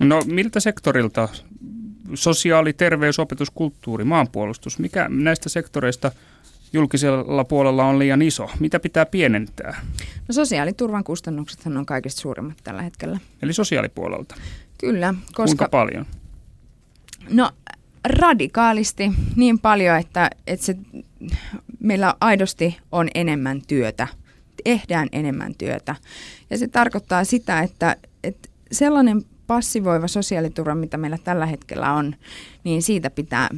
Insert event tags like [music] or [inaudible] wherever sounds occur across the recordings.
No miltä sektorilta? Sosiaali, terveys, opetus, kulttuuri, maanpuolustus. Mikä näistä sektoreista julkisella puolella on liian iso? Mitä pitää pienentää? No sosiaaliturvan kustannukset on kaikista suurimmat tällä hetkellä. Eli sosiaalipuolelta? Kyllä. Koska, Kuinka paljon? No radikaalisti niin paljon, että, että se, meillä aidosti on enemmän työtä. Tehdään enemmän työtä. Ja se tarkoittaa sitä, että, että sellainen passivoiva sosiaaliturva, mitä meillä tällä hetkellä on, niin siitä pitää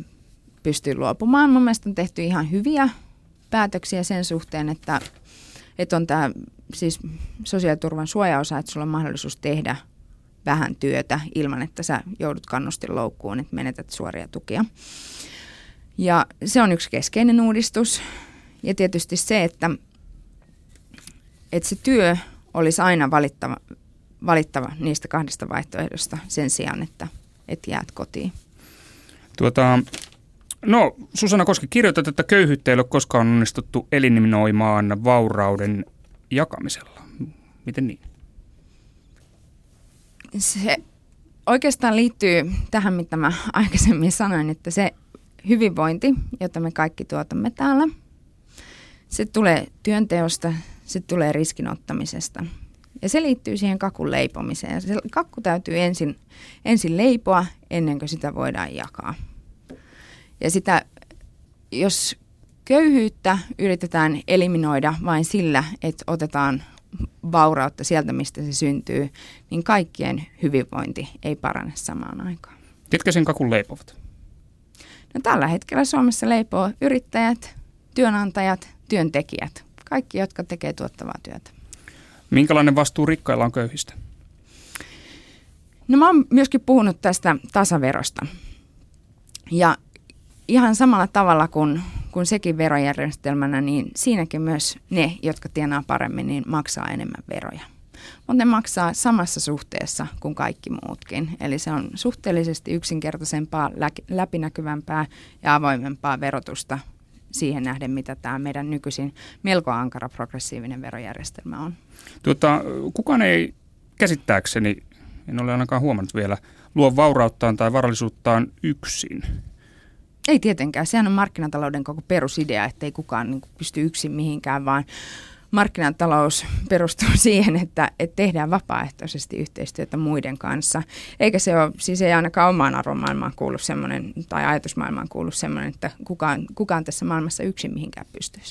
pystyä luopumaan. Mun mielestä on tehty ihan hyviä päätöksiä sen suhteen, että, että on tämä siis sosiaaliturvan suojaosa, että sulla on mahdollisuus tehdä vähän työtä ilman, että sä joudut kannustinloukkuun, että menetät suoria tukia. Ja se on yksi keskeinen uudistus. Ja tietysti se, että, että se työ olisi aina valittava, valittava niistä kahdesta vaihtoehdosta sen sijaan, että, että jäät kotiin. Tuota, no, Susanna Koski, kirjoitat, että köyhyyttä ei ole koskaan onnistuttu eliminoimaan vaurauden jakamisella. Miten niin? Se oikeastaan liittyy tähän, mitä mä aikaisemmin sanoin, että se hyvinvointi, jota me kaikki tuotamme täällä, se tulee työnteosta, se tulee riskinottamisesta – ja se liittyy siihen kakun leipomiseen. Se kakku täytyy ensin, ensin leipoa ennen kuin sitä voidaan jakaa. Ja sitä, jos köyhyyttä yritetään eliminoida vain sillä, että otetaan vaurautta sieltä, mistä se syntyy, niin kaikkien hyvinvointi ei parane samaan aikaan. Ketkä sen kakun leipovat? No, tällä hetkellä Suomessa leipoo yrittäjät, työnantajat, työntekijät, kaikki, jotka tekee tuottavaa työtä. Minkälainen vastuu rikkailla on köyhistä? No mä oon myöskin puhunut tästä tasaverosta. Ja ihan samalla tavalla kuin, kuin sekin verojärjestelmänä, niin siinäkin myös ne, jotka tienaa paremmin, niin maksaa enemmän veroja. Mutta ne maksaa samassa suhteessa kuin kaikki muutkin. Eli se on suhteellisesti yksinkertaisempaa, läpinäkyvämpää ja avoimempaa verotusta siihen nähden, mitä tämä meidän nykyisin melko ankara progressiivinen verojärjestelmä on. Tuota, kukaan ei käsittääkseni, en ole ainakaan huomannut vielä, luo vaurauttaan tai varallisuuttaan yksin. Ei tietenkään. Sehän on markkinatalouden koko perusidea, että ei kukaan niin pysty yksin mihinkään, vaan markkinatalous perustuu [laughs] siihen, että, että tehdään vapaaehtoisesti yhteistyötä muiden kanssa. Eikä se ole, siis ei ainakaan omaan arvomaailmaan kuulu semmoinen, tai ajatusmaailmaan kuulu semmoinen, että kukaan, kukaan tässä maailmassa yksin mihinkään pystyisi.